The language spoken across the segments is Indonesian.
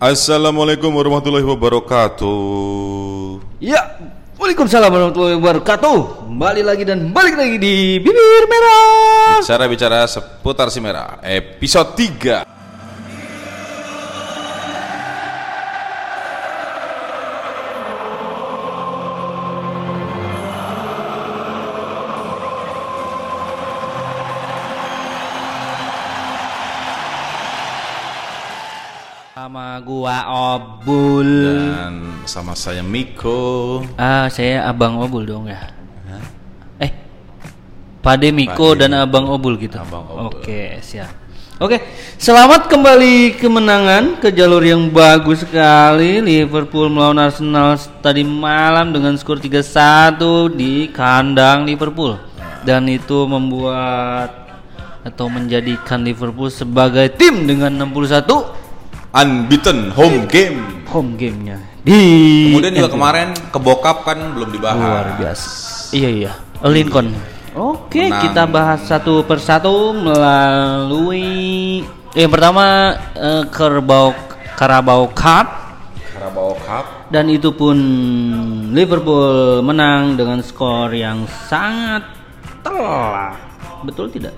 Assalamualaikum warahmatullahi wabarakatuh. Ya, Waalaikumsalam warahmatullahi wabarakatuh. Kembali lagi dan balik lagi di Bibir Merah. Bicara bicara seputar si merah, episode 3. Gua Obul. Dan sama saya Miko. Ah, saya Abang Obul dong ya. Eh, Pade Miko Pade. dan Abang Obul gitu. Abang Obul. Oke, siap. Oke, selamat kembali kemenangan ke jalur yang bagus sekali. Liverpool melawan Arsenal tadi malam dengan skor 3-1 di kandang Liverpool. Dan itu membuat atau menjadikan Liverpool sebagai tim dengan 61 Unbeaten home game. home gamenya di Kemudian juga kemarin kebokap kan belum dibahas. luar biasa. Iya iya. Lincoln. Oke, Menang. kita bahas satu persatu melalui yang pertama eh, Carabao Carabao Cup Carabao Cup. dan itu pun Liverpool menang dengan skor yang sangat telak. Betul tidak?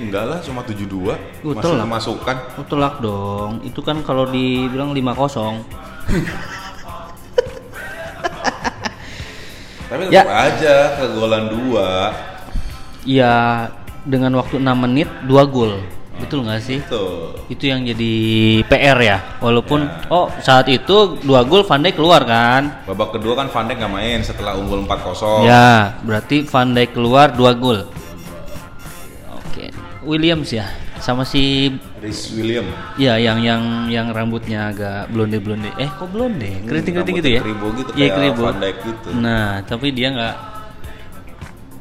Enggak lah, cuma 7-2. Betul Masih lah. masukkan. Oh, telak dong. Itu kan kalau dibilang 5-0. Tapi Ya. tetap aja kegolan 2. Iya, dengan waktu 6 menit 2 gol. Betul nggak sih? Tuh. itu yang jadi PR ya walaupun oh saat itu dua gol Van Dijk keluar kan Babak kedua kan Van Dijk nggak main setelah unggul 4-0. ya berarti Van Dijk keluar dua gol Williams ya? Sama si Rhys William. ya yang yang yang rambutnya agak blonde blonde eh kok blonde? Keriting keriting gitu ya? keribu gitu, kayak keribu. Van Dijk gitu. nah tapi dia nggak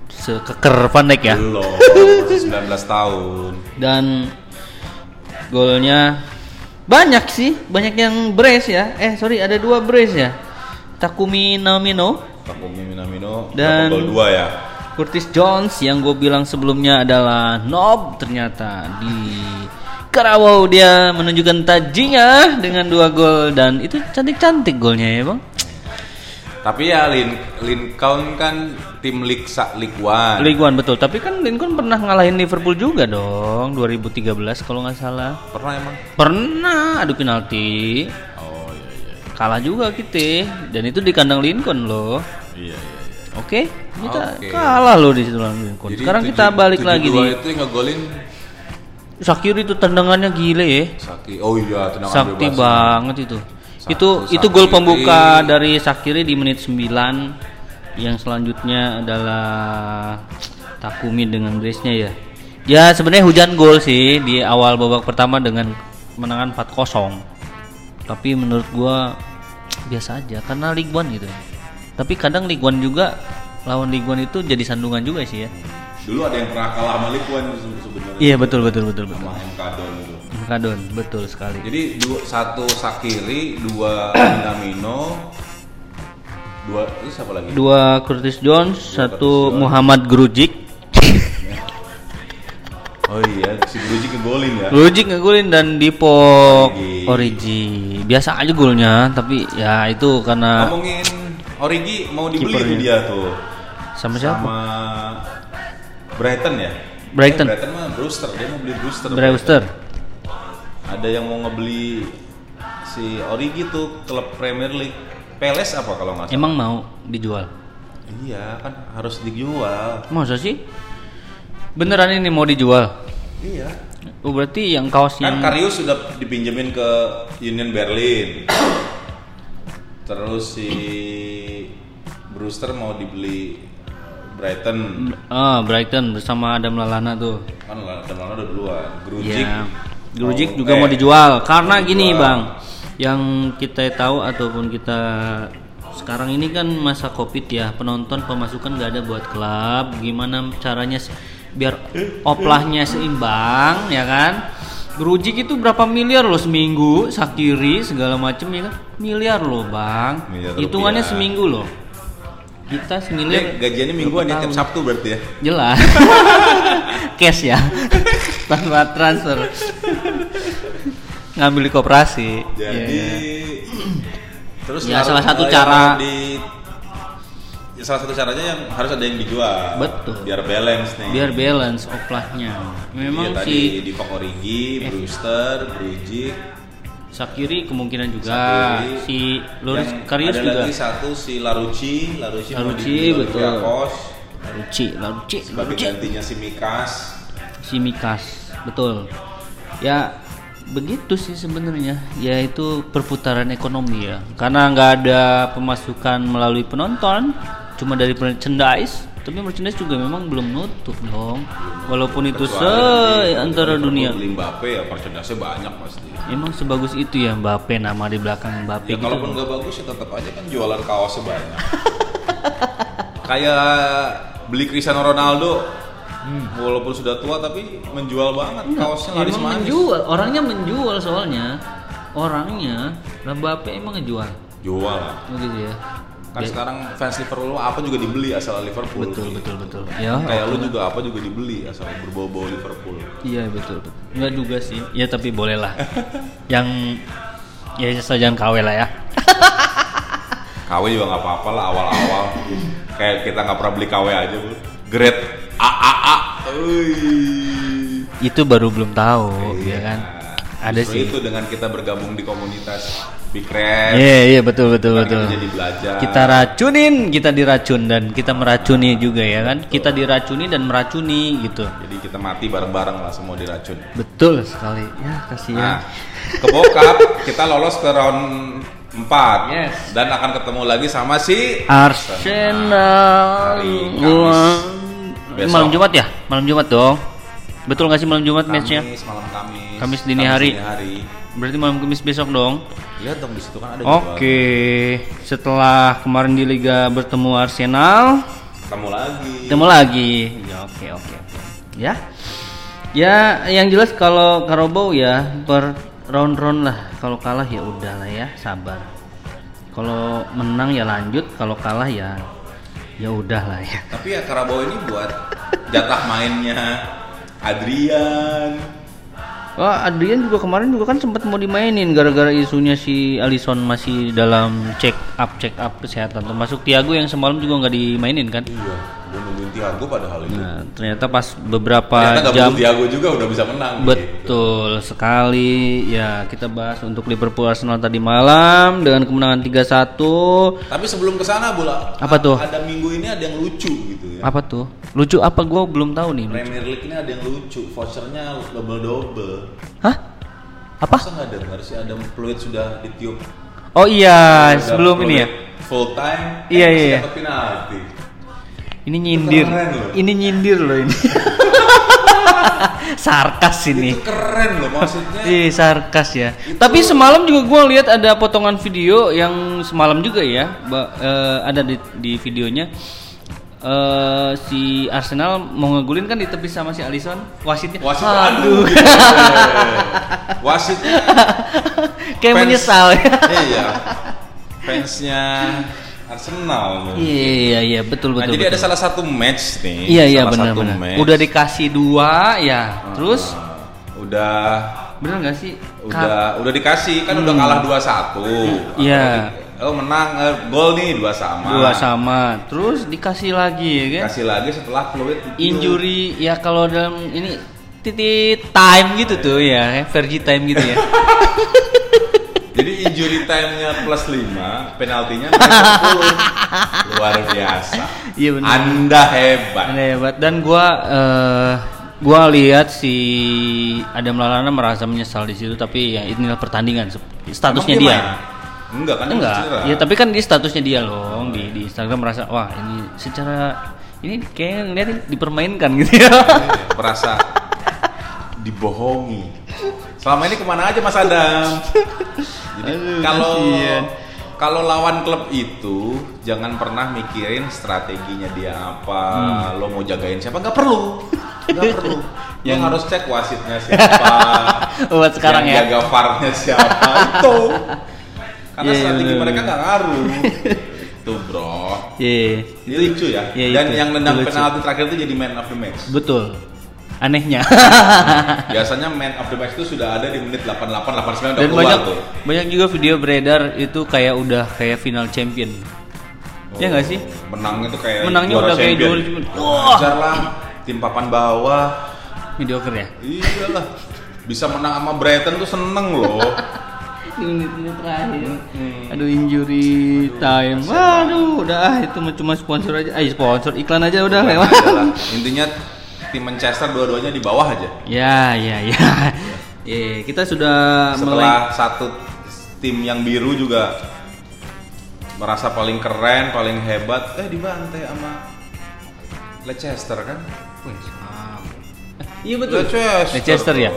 sekeker Van Dijk ya? Belum, masih 19 tahun. dan golnya banyak sih banyak yang brace ya. Eh sorry ada dua brace ya. Takumi Namino. Takumi Minamino Dan- gol 2 ya. Curtis Jones yang gue bilang sebelumnya adalah Nob ternyata di Karawau dia menunjukkan tajinya dengan dua gol dan itu cantik-cantik golnya ya bang Tapi ya Lin Lincoln kan tim League Sa League One. League One betul tapi kan Lincoln pernah ngalahin Liverpool juga dong 2013 kalau nggak salah Pernah emang? pernah adu penalti Oh iya iya. kalah juga kita dan itu di kandang Lincoln loh Iya iya. Oke? Kita Oke. kalah loh di situ Lincoln Jadi sekarang tujuh- kita balik lagi 7-2 di itu yang ngegolin Sakiri itu tendangannya gile ya. Saki. Oh iya, tendangan sakti bebas. banget itu. Satu itu itu gol pembuka dari Sakiri di menit 9 yang selanjutnya adalah Takumi dengan brace-nya ya. Ya sebenarnya hujan gol sih di awal babak pertama dengan menangan 4-0 tapi menurut gua biasa aja karena League One gitu tapi kadang One juga lawan One itu jadi sandungan juga sih ya Dulu ada yang pernah kalah sama se- sebenarnya. iya betul betul betul betul Sama Emkadon itu. Kadon betul sekali Jadi dua, satu Sakiri, dua Minamino, dua itu siapa lagi? dua Curtis Jones, satu Jones. Muhammad Grujic. Oh iya, si Gruji ngegolin ya. Grujic ngegolin dan Dipo Origi. Origi. Biasa aja golnya, tapi ya itu karena Ngomongin Origi mau dibeli Kipernya. tuh dia tuh. sama siapa? Sama Brighton ya? Brighton. Eh, Brighton mah Brewster, dia mau beli Brewster. Brewster. Ada yang mau ngebeli si Origi tuh klub Premier League. Peles apa kalau nggak salah? Emang mau dijual? Iya kan harus dijual. Masa sih? Beneran ini mau dijual? Iya. Oh, berarti yang kaos Kan yang Karius sudah dipinjemin ke Union Berlin. Terus si Brewster mau dibeli Brighton. ah Brighton bersama Adam Lallana tuh. Kan Adam Lallana udah duluan. Grujic. Iya. Grujic juga eh, mau dijual karena mau gini dijual. bang, yang kita tahu ataupun kita sekarang ini kan masa covid ya penonton pemasukan nggak ada buat klub, gimana caranya biar oplahnya seimbang ya kan? Grujic itu berapa miliar loh seminggu, Sakiri segala macem ya kan? Miliar loh bang, Miliar hitungannya seminggu loh. Kita Dia semiliar gajiannya mingguan ya tiap. Sabtu berarti ya. jelas cash ya tanpa transfer ngambil di koperasi. Jadi Iya. terus Ya, salah satu eh, cara- di ya, salah satu caranya yang harus ada yang dijual. Betul. Biar balance nih. biar balance oplahnya. Memang Iya, tadi si di Origi, Brewster, Brujik, Sakiri kemungkinan juga Sakiri. si Loris Karius ada juga. lagi satu si Larucci, Larucci, mau Larucci, betul. Olympiakos Larucci, Larucci, sebagai Larucci. gantinya si Mikas. Si Mikas, betul. Ya begitu sih sebenarnya, yaitu perputaran ekonomi ya. Karena nggak ada pemasukan melalui penonton, cuma dari merchandise. Tapi merchandise juga memang belum nutup dong. Walaupun itu se antara dunia. beli Mbappe ya merchandise banyak pasti. Emang sebagus itu ya Mbappe nama di belakang Mbappe Ya gitu. kalaupun nggak bagus ya tetap aja kan jualan kaosnya banyak. Kayak beli Cristiano Ronaldo, walaupun sudah tua tapi menjual banget kaosnya laris emang manis. menjual, orangnya menjual soalnya. Orangnya Mbappe emang ngejual. Jual lah. Begitu ya. Kan Ya, sekarang fans Liverpool apa juga dibeli asal Liverpool. betul betul betul. Ya, Kayak lu juga apa juga dibeli asal berbau-bau Liverpool. Iya betul betul. Enggak juga sih. Ya tapi boleh lah. Yang ya asal jangan KW lah ya. KW juga nggak apa-apa lah awal-awal. Kayak kita nggak pernah beli KW aja bu. Grade A A A. Itu baru belum tahu, ya kan. Ada Justru sih. itu dengan kita bergabung di komunitas Big Red. Iya iya betul betul betul. kita jadi belajar. Kita racunin, kita diracun dan kita meracuni juga ya kan. Kita diracuni dan meracuni gitu. Jadi kita mati bareng-bareng lah semua diracun. Betul sekali. Ya kasihan. Nah, ke bokap kita lolos ke round 4 Yes. dan akan ketemu lagi sama si Arsenal. Hari Besok. malam Jumat ya? Malam Jumat dong. Betul nggak sih malam Jumat matchnya? Kamis, malam Kamis. Kamis dini hari. dini hari. Berarti malam Kamis besok dong. Lihat dong di situ kan ada Oke, setelah kemarin di Liga bertemu Arsenal. Ketemu lagi. ketemu lagi. Ya, oke, oke. Ya, ya, yang jelas kalau Karobau ya per round-round lah. Kalau kalah ya udah lah ya, sabar. Kalau menang ya lanjut, kalau kalah ya ya udah lah ya. Tapi ya Karabau ini buat jatah mainnya Adrian. Wah, Adrian juga kemarin juga kan sempat mau dimainin gara-gara isunya si Alisson masih dalam check up check up kesehatan. Termasuk Thiago yang semalam juga nggak dimainin kan. Iya, Thiago padahal itu. Nah, ternyata pas beberapa Ternyata jam Thiago juga udah bisa menang. gitu. betul sekali. Ya, kita bahas untuk Liverpool Arsenal tadi malam dengan kemenangan 3-1. Tapi sebelum ke sana bola Apa tuh? Ada minggu ini ada yang lucu gitu ya. Apa tuh? Lucu apa gua belum tahu nih. Premier League ini ada yang lucu, vouchernya double double. Hah? Apa? Masa nggak dengar sih ada peluit sudah ditiup? Oh iya, sebelum ini ya. Full time. Iya, eh, masih iya. dapat penalti. Ini nyindir. loh. Ini nyindir loh ini. Sarkas ini. Itu keren loh maksudnya. Ih, sarkas ya. Tapi semalam juga gua lihat ada potongan video yang semalam juga ya, eh, ada di, di videonya. eh si Arsenal mau ngegulin kan ditepis sama si Alisson wasitnya Wasit aduh aduh. gitu. Wasitnya kayak fans- menyesal ya iya. Fansnya Arsenal. iya iya betul Nah, betul jadi ada betul. salah satu match nih. iya iya benar satu benar match. udah dikasih dua ya terus Ah, udah bener nggak sih udah udah dikasih kan udah kalah 2-1. Hmm. Iya. Oh menang eh, gol nih dua sama. dua sama terus dikasih lagi ya kan Kasih lagi setelah fluid itu. injury ya kalau dalam ini titik time gitu tuh ya Vergi time gitu ya Jadi injury time-nya plus 5, penaltinya minus 10. Luar biasa. Iya, benar. Anda hebat. Anda hebat dan gua eh gua lihat si Adam Lallana merasa menyesal di situ tapi ya inilah pertandingan statusnya Emang dia? Enggak kan enggak cedera. ya tapi kan di statusnya dia loh di di Instagram merasa wah ini secara ini kayak ngeliatin dipermainkan gitu ya Iya, merasa dibohongi. Selama ini ke mana aja Mas Adam? Jadi kalau kalau lawan klub itu jangan pernah mikirin strateginya dia apa, Hmm. lo mau jagain siapa, nggak perlu, nggak perlu. Yang Yang- harus cek wasitnya siapa, buat sekarang yang ya jaga VAR-nya siapa itu. Karena iya, strategi bener, mereka nggak ngaruh. itu bro. Iya Ini lucu ya. Iya, Dan itu. yang nendang penalti terakhir itu jadi man of the match. betul anehnya. Biasanya man of the match itu sudah ada di menit 88 89 udah Dan keluar banyak tuh. banyak juga video beredar itu kayak udah kayak final champion. Ya nggak sih? Menangnya tuh kayak Menangnya udah kayak juara champion. Wah, lah tim papan bawah. Mediocre ya. Iyalah. Bisa menang sama Brighton tuh seneng loh. Di menit-menit terakhir. Hmm. Aduh injury time. Waduh, udah ah, itu mah cuma sponsor aja. Eh sponsor iklan aja udah lewat. Intinya tim Manchester dua-duanya di bawah aja. Ya, ya, ya. Eh, kita sudah mulai Setelah satu tim yang biru juga merasa paling keren, paling hebat, eh dibantai sama Leicester kan? Iya betul. Leicester. Leicester ya?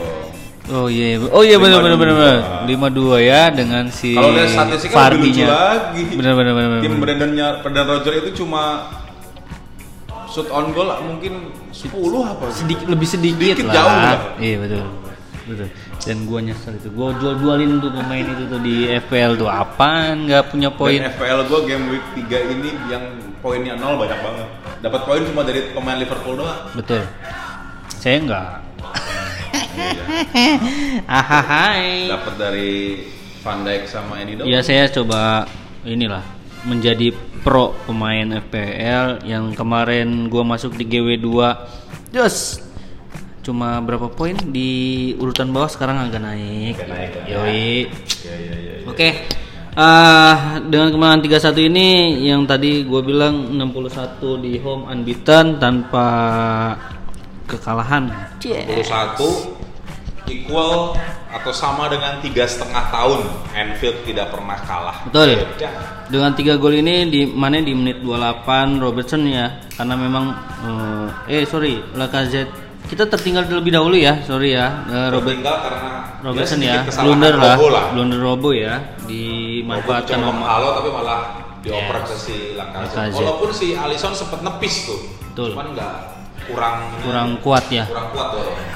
Oh iya, oh iya benar benar benar benar. 5-2. 5-2 ya dengan si Kalau lihat statistiknya lebih lucu lagi. Benar benar benar. Tim. Brandonnya Brendan Roger itu cuma shoot on goal mungkin 10 apa? sedikit lebih sedikit, Sedikit lah. jauh lah. Iya betul. Betul. Dan gua nyesel itu. Gua jual-jualin tuh pemain itu tuh di FPL tuh apaan nggak punya poin. FPL gue game week 3 ini yang poinnya nol banyak banget. Dapat poin cuma dari pemain Liverpool doang. Betul. Saya enggak. Iya. Ahahai. Dapat dari Van Dijk sama Andy doang. Ya saya coba inilah menjadi pro pemain FPL yang kemarin gua masuk di GW2 Jos cuma berapa poin di urutan bawah sekarang agak naik. Agak naik, ya. Yoi. Iya. Oke. Ah, dengan kemenangan 3-1 ini yang tadi gue bilang 61 di home unbeaten tanpa kekalahan. 21 equal atau sama dengan tiga setengah tahun Anfield tidak pernah kalah. Betul. Ya. Dengan tiga gol ini di mana di menit 28 Robertson ya karena memang eh, eh sorry Lacazette kita tertinggal terlebih dahulu ya sorry ya eh, Robert Tertinggal karena Robertson ya blunder lah Robo lah. blunder Robo ya dimanfaatkan sama halo tapi malah dioper ke si Lacazette. Lacazette. Walaupun si Alisson sempat nepis tuh. Betul. Cuman nggak kurang kurang kuat ya kurang kuat tuh.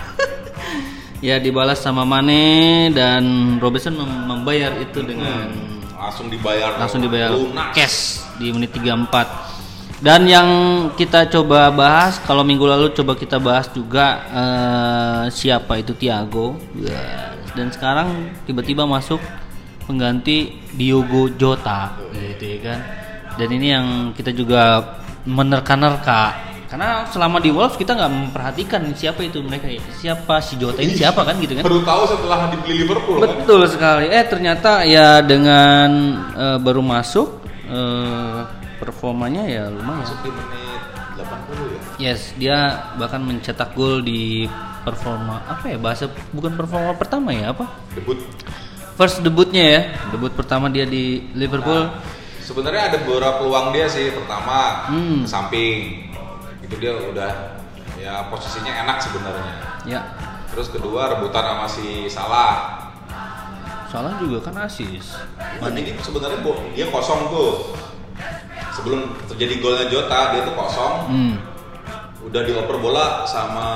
Ya dibalas sama Mane dan Robertson mem- membayar itu dengan Langsung dibayar. langsung dibayar lunas. cash di menit 34 dan yang kita coba bahas kalau minggu lalu coba kita bahas juga eh, siapa itu Thiago Ya, dan sekarang tiba-tiba masuk pengganti Diogo Jota gitu ya kan dan ini yang kita juga menerka-nerka karena selama di Wolves kita nggak memperhatikan siapa itu mereka ya siapa si Jota ini siapa kan gitu kan Baru tahu setelah dibeli Liverpool kan. Betul sekali. Eh ternyata ya dengan eh, baru masuk eh, performanya ya lumayan. Masuk di menit 80 ya. Yes, dia bahkan mencetak gol di performa apa ya bahasa bukan performa pertama ya apa? Debut. First debutnya ya, debut pertama dia di Liverpool. Sebenarnya ada beberapa peluang dia sih. Pertama Hmm. samping. Itu dia udah ya posisinya enak sebenarnya. Ya, Terus kedua rebutan sama si Salah. salah juga kan asis. Mana ini sebenarnya dia kosong tuh. Sebelum terjadi golnya Jota, dia tuh kosong. Hmm. Udah dioper bola sama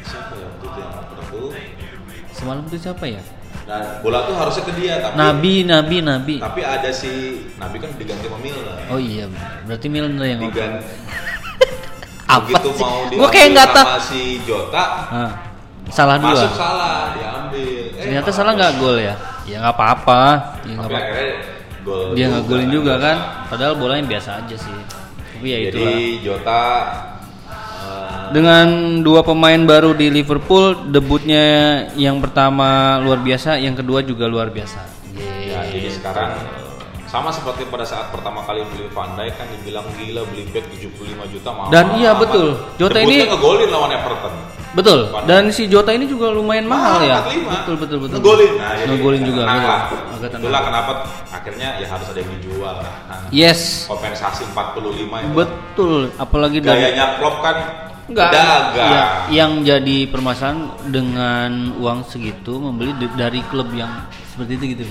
siapa ya waktu itu yang tuh. Semalam itu siapa ya? Nah, bola tuh harusnya ke dia tapi Nabi, Nabi, Nabi. tapi ada si Nabi kan diganti sama Milner. Oh iya, berarti Milner yang. Diganti Apa begitu sih? diambil kayak nggak tahu. si Jota Ah, salah dua. masuk salah diambil. Eh, Ternyata salah nggak gol ya? Ya nggak apa-apa. Ya Tapi apa. akhirnya gol. Dia nggak juga. golin juga kan? Padahal bolanya biasa aja sih. Tapi ya Jadi itulah. Jota eh, Dengan dua pemain baru di Liverpool, debutnya yang pertama luar biasa, yang kedua juga luar biasa. Ya, jadi sekarang sama seperti pada saat pertama kali beli Van Dijk kan dibilang gila beli back 75 juta mahal. Dan iya, betul. Jota Debutnya ini- ngegolin lawan Everton. Betul. Dan si Jota ini juga lumayan mahal ya. 45. Betul betul betul. Ngegolin. Nah, jadi Ngegolin juga. tenang betul. lah. Agak tenang. Itulah kenapa akhirnya ya harus ada yang dijual. Nah, Yes. kompensasi 45 itu. Betul. Apalagi dari Gayanya Klopp kan Enggak. dagang. Ya, yang jadi permasalahan dengan uang segitu membeli dari klub yang seperti itu gitu.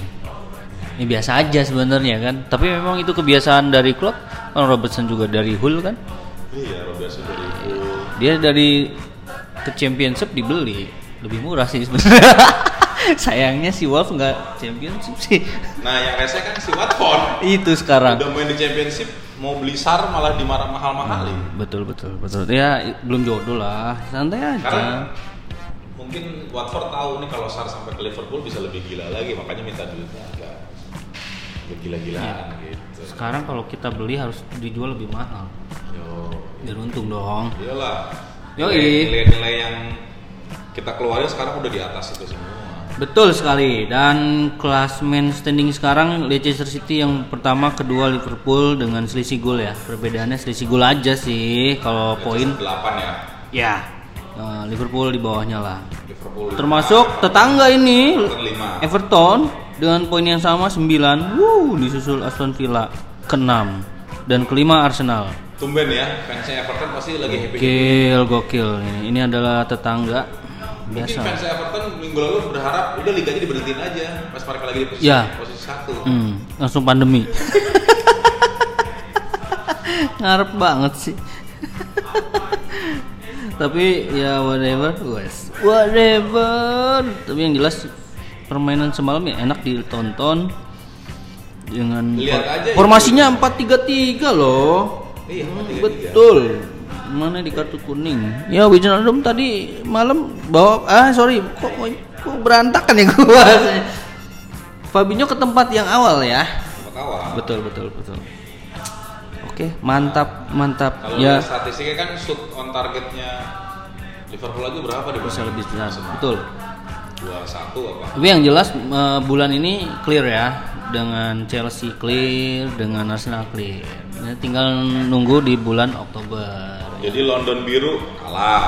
Ini biasa aja sebenarnya kan. Tapi memang itu kebiasaan dari klub. Orang Robertson juga dari Hull kan. Iya, Robertson dari Liverpool. Dia dari ke Championship dibeli lebih murah sih sebenarnya. Sayangnya si Wolf nggak championship sih. Nah yang rese kan si Watford Itu sekarang. udah main di championship mau beli SAR malah dimarah mahal-mahalin. Betul betul betul. Ya belum jodoh lah. Santai aja. Karena mungkin Watford tahu nih kalau SAR sampai ke Liverpool bisa lebih gila lagi makanya minta duitnya agak gila-gilaan gitu. Sekarang kalau kita beli harus dijual lebih mahal. Yo, Biar untung dong. iyalah. Yoi. Nilai-nilai yang kita keluarin sekarang udah di atas itu semua. Betul sekali. Dan klasmen standing sekarang Leicester City yang pertama, kedua Liverpool dengan selisih gol ya. Perbedaannya selisih gol aja sih. Kalau poin 8 ya. ya eh, Liverpool di bawahnya lah. Liverpool Termasuk tetangga ini Everton 5. Everton dengan poin yang sama 9. Wuh, disusul Aston Villa ke-6 dan kelima Arsenal. Tumben ya, fansnya Everton pasti lagi happy. Gokil, gokil. Ini, ini adalah tetangga Mungkin biasa. fans Everton minggu lalu berharap udah liganya diberhentiin aja pas mereka lagi di posisi, Ya. posisi satu. Hmm, langsung pandemi. Ngarep banget sih. Tapi ya whatever, wes. Whatever. Tapi yang jelas permainan semalam ya enak ditonton dengan Lihat aja ya. formasinya 4-3-3 loh. Iya, Hmm, 4-3-3. betul. Mana di kartu kuning? Ya Wijnaldum tadi malam bawa ah sorry kok kok berantakan ya gua. Fabinho ke tempat yang awal ya. Tempat awal. Betul betul betul. Oke, mantap mantap. Kalau ya statistiknya kan shoot on targetnya Liverpool aja berapa di bisa lebih besar. Betul. Apa? Tapi yang jelas eh, bulan ini clear ya dengan Chelsea clear, dengan Arsenal clear. Ya, tinggal nunggu di bulan Oktober. Jadi London biru kalah.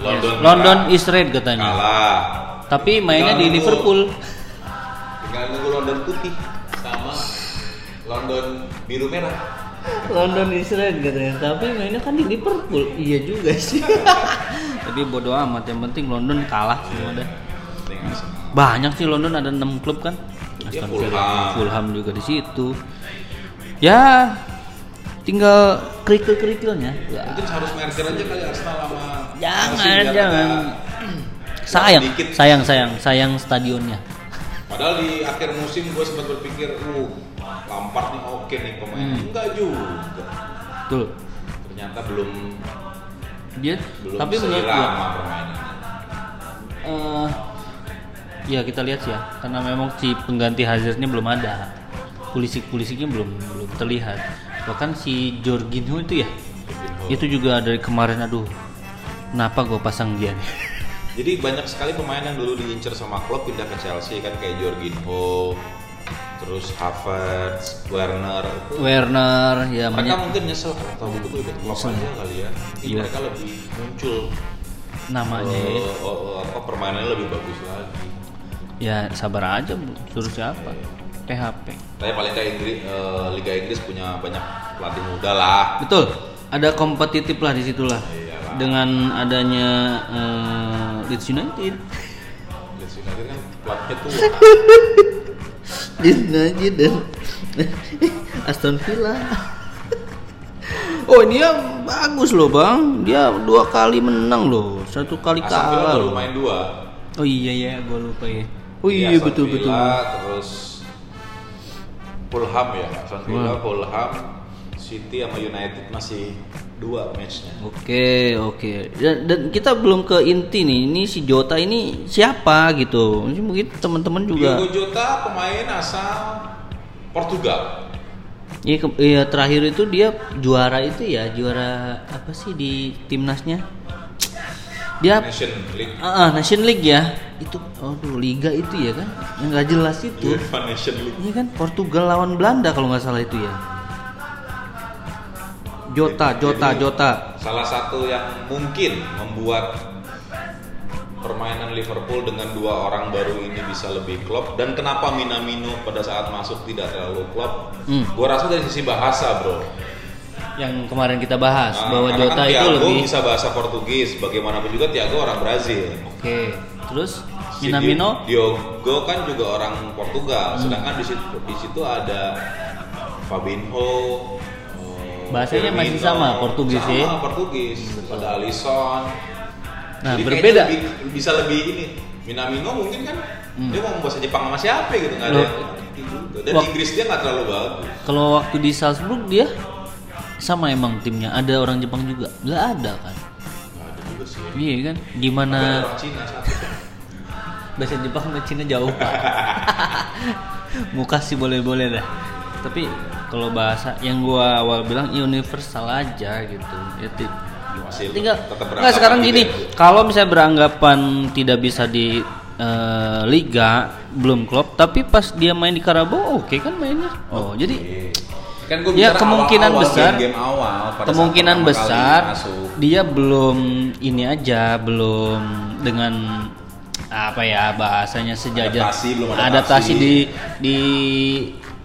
London merah London is red katanya. kalah. Tapi mainnya Tinggal di nunggu- Liverpool. Tinggal nunggu London putih sama London biru merah. London is red katanya. Tapi mainnya kan di Liverpool. Iya juga sih. Tapi bodo amat yang penting London kalah semua dah. Penting Arsenal. Banyak sih London ada 6 klub kan. Ya, Aston Villa, Fulham. Fulham juga di situ. Ya tinggal kerikil-kerikilnya. Ya, Mungkin harus merger aja kali Arsenal sama Jangan, biar jangan. ada- sayang, Dikit. sayang, sayang, sayang stadionnya. Padahal di akhir musim gue sempat berpikir, uh, Lampard nih oke nih pemain. Hmm. Enggak juga. Betul. Ternyata belum Dia belum tapi menurut gua seirama ya kita lihat sih ya karena memang si pengganti Hazardnya belum ada pulisik-pulisiknya belum belum terlihat bahkan si Jorginho itu ya itu juga dari kemarin aduh kenapa gue pasang dia nih Jadi banyak sekali pemain yang dulu diincar sama klub pindah ke Chelsea kan kayak Jorginho, terus Havertz, Werner. itu Werner ya mereka banyak mungkin nyesel kalau tahu gitu gue ikut klub aja kali ya. Iya. mereka lebih muncul. namanya ya. oh, apa permainannya lebih bagus lagi. Ya sabar aja Bu. suruh siapa PHP Tapi paling nggak Inggris, eh, Liga Inggris punya banyak pelatih muda lah. betul ada kompetitif lah di situ lah Iyalah. dengan adanya eh, Leeds United Leeds United kan pelatihnya tua. Leeds United dan Aston Villa Oh ini ya bagus loh bang, dia dua kali menang loh, satu kali Aston Villa kalah baru main dua. Oh iya ya, gue lupa ya. Oh Iya, iya Aston betul betul. Villa, Terus Fulham ya, Aston Villa, Fulham, City sama United masih dua matchnya. Oke oke. Dan, dan kita belum ke inti nih. Ini si Jota ini siapa gitu? Mungkin teman-teman juga. Diogo Jota pemain asal Portugal. Iya ke- iya, terakhir itu dia juara itu ya, juara apa sih di timnasnya? Dia Nation League. Ah, Nation League ya. Itu aduh liga itu ya kan. Yang nggak jelas itu. UEFA Nation League. Ini kan Portugal lawan Belanda kalau nggak salah itu ya. Jota, Jota, Jadi, Jota. Salah satu yang mungkin membuat permainan Liverpool dengan dua orang baru ini bisa lebih klop dan kenapa Minamino pada saat masuk tidak terlalu klop? Hmm. Gua rasa dari sisi bahasa, Bro. Yang kemarin kita bahas Nah, bahwa Jota kan itu lebih bisa bahasa Portugis, bagaimanapun juga Thiago orang Brazil. Oke. Terus Si Minamino Di- Diogo kan juga orang Portugal, Hmm. sedangkan di situ di situ ada Fabinho. eh, Bahasanya masih Firmino. sama, Portugis sama, ya? Portugis. Ada Alisson. Nah, Jadi berbeda. lebih- bisa lebih ini. Minamino mungkin kan Hmm. Dia mau bahasa Jepang sama siapa gitu nggak ada. Dan. Inggris dia nggak terlalu bagus. Kalau waktu di Salzburg dia sama emang timnya. Ada orang Jepang juga. Nggak ada kan? Nggak ada juga sih. iya kan? Gimana? Cina bahasa Jepang sama Cina jauh pak. Muka sih boleh-boleh dah. Tapi kalau bahasa yang gua awal bilang universal aja gitu. Ya Masih tinggal nggak sekarang gitu gini. ya. kalau misalnya beranggapan tidak bisa di eh, liga belum klub tapi pas dia main di Karabo oke kan mainnya? Oh jadi kan gua Ya, kemungkinan awal-awal besar- game, awal pada saat kemungkinan besar dia belum ini aja belum dengan apa ya bahasanya sejajar Adaptasi, belum adaptasi. adaptasi di di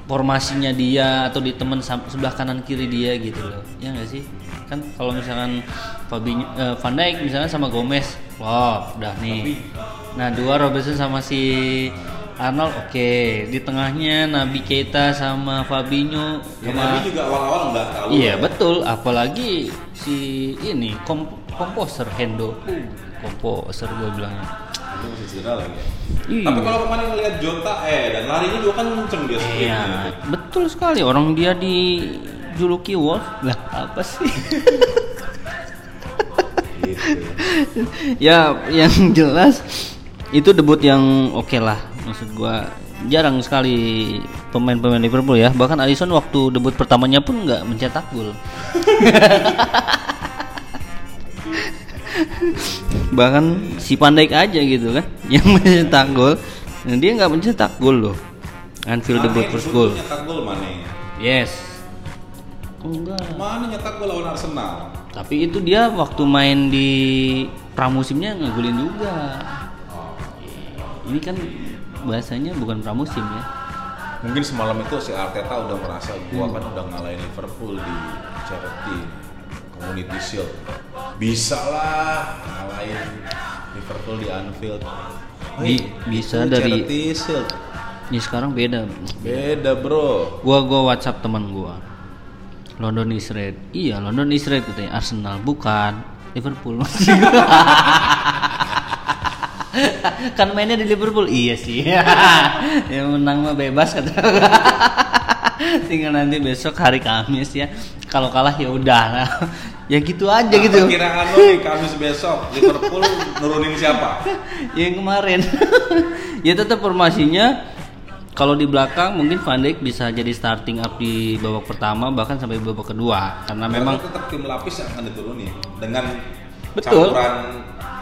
formasinya dia atau di teman sebelah kanan kiri dia gitu loh. Ya nggak sih? Kan kalau misalkan Fabinho eh, Van Dijk misalnya sama Gomez. Wah udah nih. Nah dua Robertson sama si Arnold oke di tengahnya Nabi Keita sama Fabinho Ya, sama Nabi juga awal-awal nggak terlalu. Iya betul, apalagi si ini kom komposer Hendo, komposer gue bilangnya. Itu masih cedera lagi. ya. Iya. Tapi kalau kemarin ngeliat Jota, eh dan larinya juga kan kenceng dia. Iya, betul sekali. Orang dia dijuluki Wolf, lah apa sih? Gitu. ya, yang jelas itu debut yang oke lah. Maksud gua jarang sekali pemain-pemain Liverpool ya. Bahkan Alisson waktu debut pertamanya pun nggak mencetak gol. bahkan si Pandai aja gitu kan yang mencetak gol dan dia nggak mencetak gol loh Anfield Mane debut first goal gol Mane. yes Oh, enggak Mane nyetak gol lawan Arsenal. tapi itu dia waktu main di pramusimnya ngegolin juga ini kan bahasanya bukan pramusim ya Mungkin semalam itu si Arteta udah merasa gua Hmm. kan udah ngalahin Liverpool di charity Community Shield. Bisa lah ngalahin Liverpool di Anfield. Bi- bisa dari- Charity Shield. ini sekarang beda Beda bro. gua gua WhatsApp teman gua London is red iya London is red katanya Arsenal bukan Liverpool kan mainnya di Liverpool? Iya sih. Yang menang mah bebas kata tinggal nanti besok hari Kamis ya. Kalau kalah ya udah ya gitu aja gitu. Perkiraan lo nih Kamis besok Liverpool nurunin siapa? yang kemarin. Ya tetap formasinya kalau di belakang mungkin Van Dijk bisa jadi starting up di babak pertama bahkan sampai babak kedua. Karena memang Berarti tetap tim lapis yang akan diturunin dengan Betul. campuran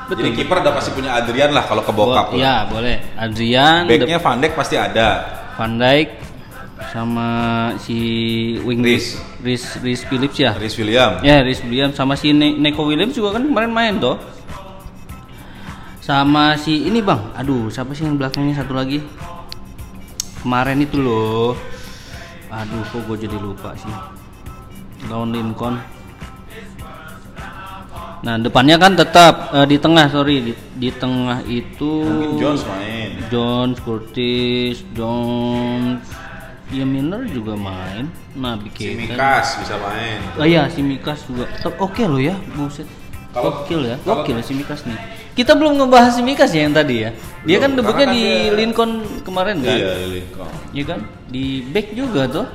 Betul. Jadi kiper udah pasti punya Adrian lah kalau ke bokap. Bo- ya boleh Adrian Backnya Van Dijk pasti ada. Van Dijk sama si wing Reece. Rhys Rhys Phillips ya Rhys William. ya Rhys Williams sama si Ne- Neko Williams juga kan kemarin main toh sama si ini bang aduh siapa sih yang belakangnya satu lagi kemarin itu loh aduh kok gue jadi lupa sih lawan Lincoln nah depannya kan tetap eh, di tengah sorry di, di tengah itu Mungkin Jones main. Jones Curtis Jones. Ya Miller juga main. Nabi Si Keita Mikas bisa main. Oh iya si Mikas juga. Tetap oke loh ya buset. Gokil ya kalau- Gokil si Mikas nih. Kita belum ngebahas si Mikas ya yang tadi ya. Dia Belum, kan debutnya di kan dia- Lincoln kemarin kan? Iya, Lincoln. Iya kan? Di back juga tuh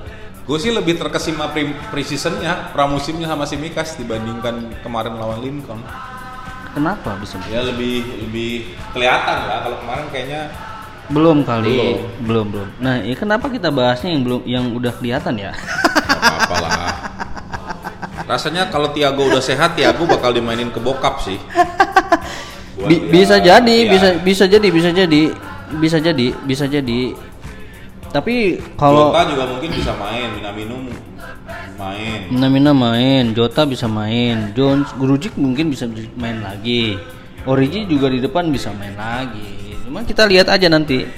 Gue sih lebih terkesima pre preseasonnya, pramusimnya sama si Mikas dibandingkan kemarin lawan Lincoln. kenapa bisa? Ya lebih lebih kelihatan lah. Kalau kemarin kayaknya belum kali. Belum. Belum nah ya kenapa kita bahasnya yang belum yang udah kelihatan ya? Nggak apa-apa lah. Rasanya kalau Tiago udah sehat, Tiago bakal dimainin ke bokap sih. Bi- bisa jadi ya, bisa bisa jadi bisa jadi bisa jadi bisa jadi tapi kalau Jota juga mungkin bisa main, Minamino main. Minamino main, Jota bisa main, Jones, Grujic mungkin bisa main lagi. Origi juga di depan bisa main lagi. Cuma kita lihat aja nanti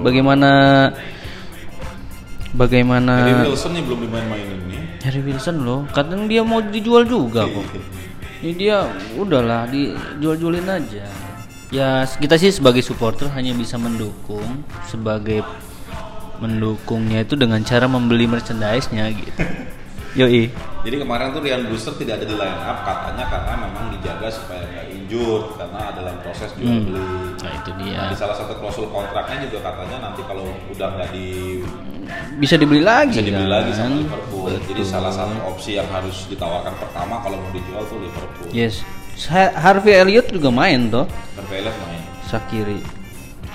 bagaimana Jadi bagaimana Wilson nih belum dimain-mainin nih. Harry Wilson loh. Katanya dia mau dijual juga kok. Ini dia udahlah dijual-jualin aja. Ya kita sih sebagai supporter hanya bisa mendukung sebagai mendukungnya itu dengan cara membeli merchandise-nya gitu. Yoi. Jadi kemarin tuh Ryan Brewster tidak ada di line up katanya karena memang dijaga supaya nggak injur karena dalam proses jual Hmm. beli. Nah itu Nah, dia. di salah satu klausul kontraknya juga katanya nanti kalau udah nggak di Bisa dibeli lagi. bisa dibeli lagi sama kan? Liverpool. Jadi Betul. salah satu opsi yang harus ditawarkan pertama kalau mau dijual tuh Liverpool. Yes. Ha- Harvey Elliott juga main toh. Berveles main. Sakiri.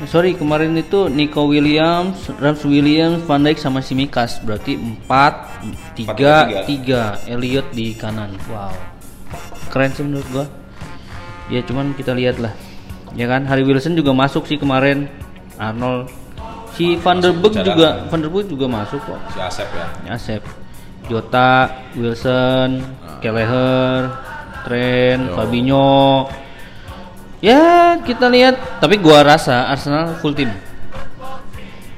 Sorry kemarin itu Nico Williams, Rams Williams, Van Dijk sama Simikas berarti 4 3 3 Elliot di kanan. Wow. Keren sih menurut gua. Ya cuman kita lihat lah. Ya kan Harry Wilson juga masuk sih kemarin. Arnold si Van der Beek juga Van der Beek juga masuk kok. Si Asep ya. Asep. Jota, Wilson, Kelleher, Trent, Yo. Fabinho. Ya, kita lihat. Tapi gua rasa Arsenal full tim.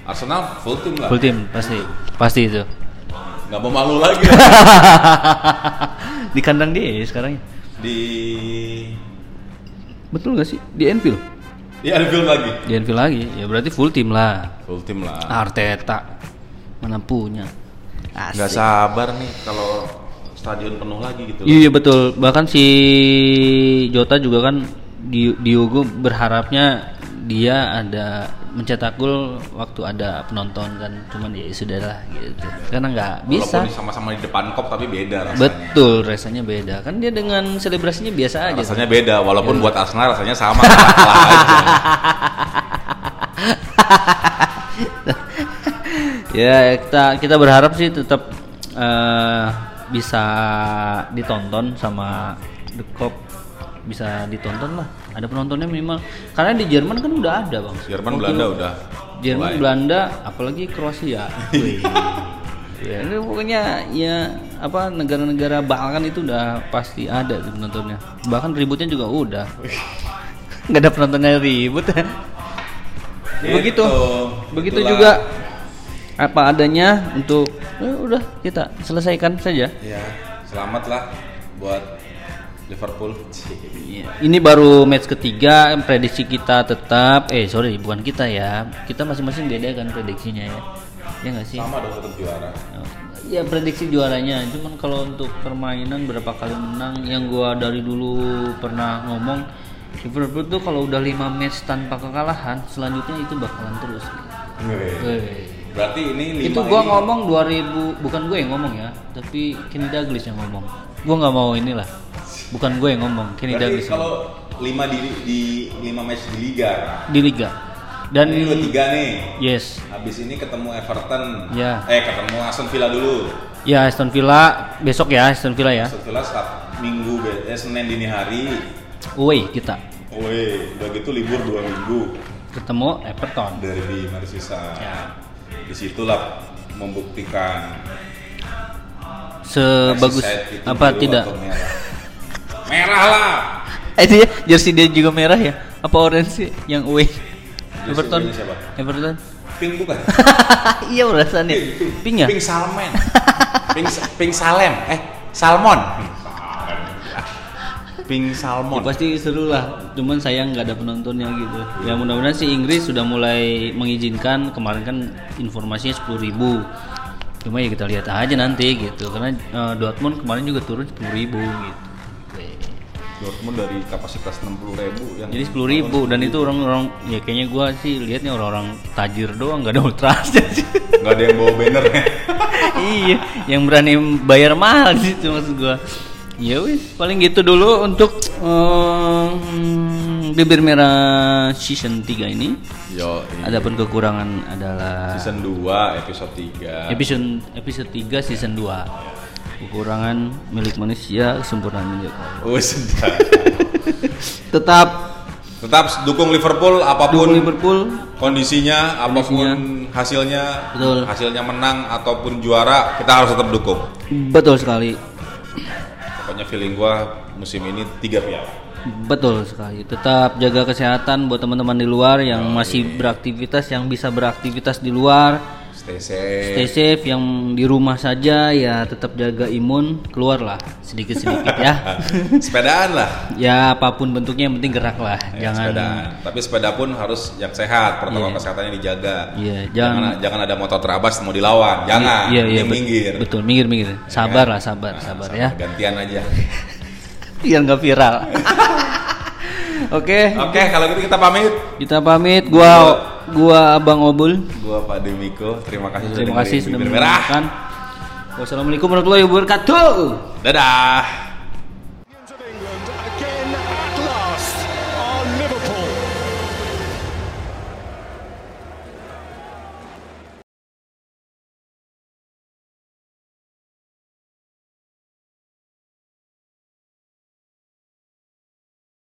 Arsenal full tim lah. Full tim pasti. Pasti itu. Nggak mau malu lagi. Di kandang dia ya sekarang. ya. di Betul gak sih? Di Anfield. di Anfield lagi. Di Anfield lagi. Ya berarti full tim lah. Full tim lah. Arteta. Mana punya. Nggak Asik. sabar nih kalau stadion penuh lagi gitu. loh. Iya betul. Bahkan si Jota juga kan Diogo berharapnya dia ada mencetak gol waktu ada penonton kan. Cuman ya sudahlah gitu. Karena nggak bisa. Walaupun sama-sama di depan kop tapi beda rasanya. Betul, rasanya beda. Kan dia dengan selebrasinya biasa aja. Rasanya beda, walaupun buat Arsenal rasanya sama kalah aja. ya kita kita berharap sih tetap eh, bisa ditonton sama The Cop bisa ditonton lah. Ada penontonnya minimal. Karena di Jerman kan udah ada bang. Jerman Waktu Belanda udah. Jerman mulai. Belanda apalagi Kroasia. Ya ini pokoknya ya apa negara-negara Balkan itu udah pasti ada tuh penontonnya. Bahkan ributnya juga udah. Nggak ada penontonnya ribut. Begitu Gitu. begitu. Itulah. juga apa adanya untuk eh, udah kita selesaikan saja. Ya, selamat lah buat Liverpool. Iya. ini baru match ketiga prediksi kita tetap eh sorry bukan kita ya. Kita masing-masing beda kan prediksinya ya. Ya nggak sih? Sama dong tetap juara. ya prediksi juaranya. Cuman kalau untuk permainan berapa kali menang? Yang gua dari dulu pernah ngomong Liverpool tuh kalau udah 5 match tanpa kekalahan selanjutnya itu bakalan terus. Weh. Berarti ini lima itu gua ini- ngomong 2000 bukan gue yang ngomong ya tapi Kenny Douglas yang ngomong. Gua nggak mau inilah bukan gue yang ngomong Kenny Berarti Douglas kalau lima di di lima match di liga. di liga dan ini dua tiga nih. yes Habis ini ketemu Everton. Ya. Eh ketemu Aston Villa dulu. ya Aston Villa besok ya Aston Villa ya Aston Villa saat Minggu eh, Senin dini hari. away kita Woi, udah gitu libur dua minggu ketemu Everton dari di Merseyside. Ya. Di situlah membuktikan sebagus apa tidak merah. lah. eh dia jersey dia juga merah ya apa orange sih yang away Jersey Everton siapa? Everton Pink bukan? iya rasanya pink ya Pink salmon. Pink pink salem. Eh, salmon. Pink Ya, salmon. pasti seru lah cuman sayang nggak ada penontonnya gitu ya mudah-mudahan sih Inggris sudah mulai mengizinkan kemarin kan informasinya 10.000 ribu cuma ya kita lihat aja nanti gitu karena eh, Dortmund kemarin juga turun 10.000 ribu gitu Dortmund dari kapasitas 60 ribu yang jadi 10.000 ribu dan itu orang-orang ya kayaknya gua sih lihatnya orang-orang tajir doang nggak ada ultrasnya sih nggak ada yang bawa banner ya. iya yang berani bayar mahal sih itu maksud gua. Ya wis paling gitu dulu untuk em, bibir merah season 3 ini. Yo, adapun kekurangan adalah season 2 episode 3. episode episode 3 season 2 kekurangan milik manusia kesempurnaan milik Allah Oh, tetap Tetap dukung Liverpool apa pun dukung Liverpool kondisinya, apa pun hasilnya, Betul. hasilnya menang ataupun juara, kita harus tetap dukung. betul sekali Pokoknya feeling gua musim ini tiga piala. Betul sekali. Tetap jaga kesehatan buat teman-teman di luar yang masih beraktivitas, yang bisa beraktivitas di luar. Stay safe. Stay safe yang di rumah saja ya tetap jaga imun, keluarlah sedikit-sedikit ya. Sepedaan lah. ya apa pun bentuknya yang penting gerak lah. Ya, Jangan sepedaan. Tapi sepeda pun harus yang sehat, protokol Iya. kesehatannya dijaga. Iya, jangan jangan- jangan ada motor terabas mau dilawan. Jangan. Iya iya minggir. Betul, minggir minggir. Sabar kan? lah, sabar, Nah, sabar sama, ya. Gantian aja. Biar nggak viral. Oke, Oke, kalau gitu kita pamit. kita pamit. Gua gua Abang Obul. Gua Pak Demiko, terima kasih Terima kasih sudah menonton. Wassalamualaikum warahmatullahi wabarakatuh. Dadah.